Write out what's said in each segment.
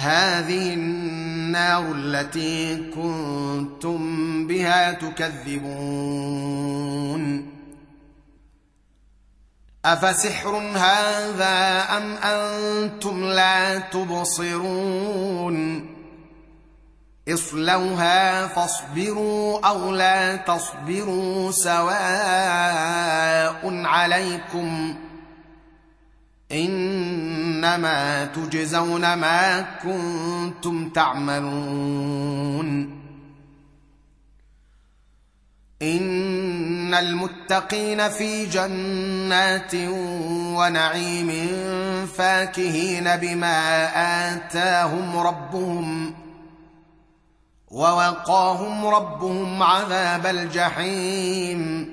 هذه النار التي كنتم بها تكذبون. أفسحر هذا أم أنتم لا تبصرون؟ اصلوها فاصبروا أو لا تصبروا سواء عليكم. انما تجزون ما كنتم تعملون. إن المتقين في جنات ونعيم فاكهين بما آتاهم ربهم ووقاهم ربهم عذاب الجحيم.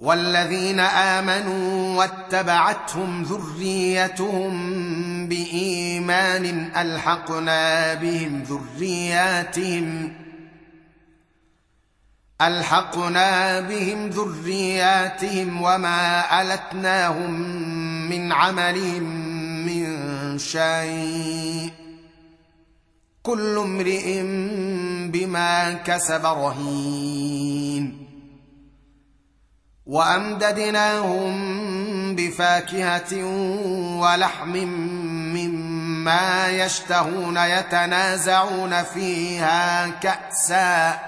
والذين آمنوا واتبعتهم ذريتهم بإيمان ألحقنا بهم ذرياتهم ألحقنا بهم ذرياتهم وما ألتناهم من عملهم من شيء كل امرئ بما كسب رهين وأمددناهم بفاكهة ولحم مما يشتهون يتنازعون فيها كأسا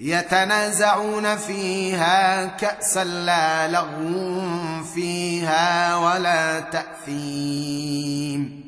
يتنازعون فيها كأسا لا لغو فيها ولا تأثيم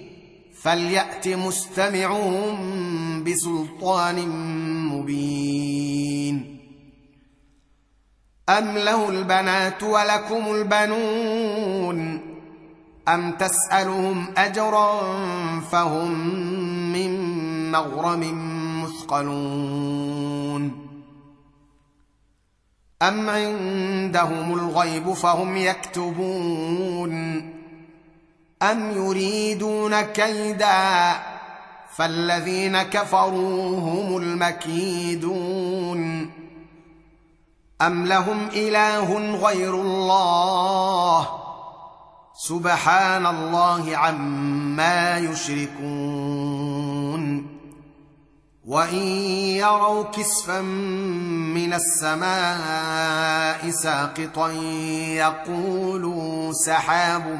فليأت مستمعهم بسلطان مبين. أم له البنات ولكم البنون؟ أم تسألهم أجرا فهم من مغرم مثقلون؟ أم عندهم الغيب فهم يكتبون؟ ام يريدون كيدا فالذين كفروا هم المكيدون ام لهم اله غير الله سبحان الله عما يشركون وان يروا كسفا من السماء ساقطا يقولوا سحاب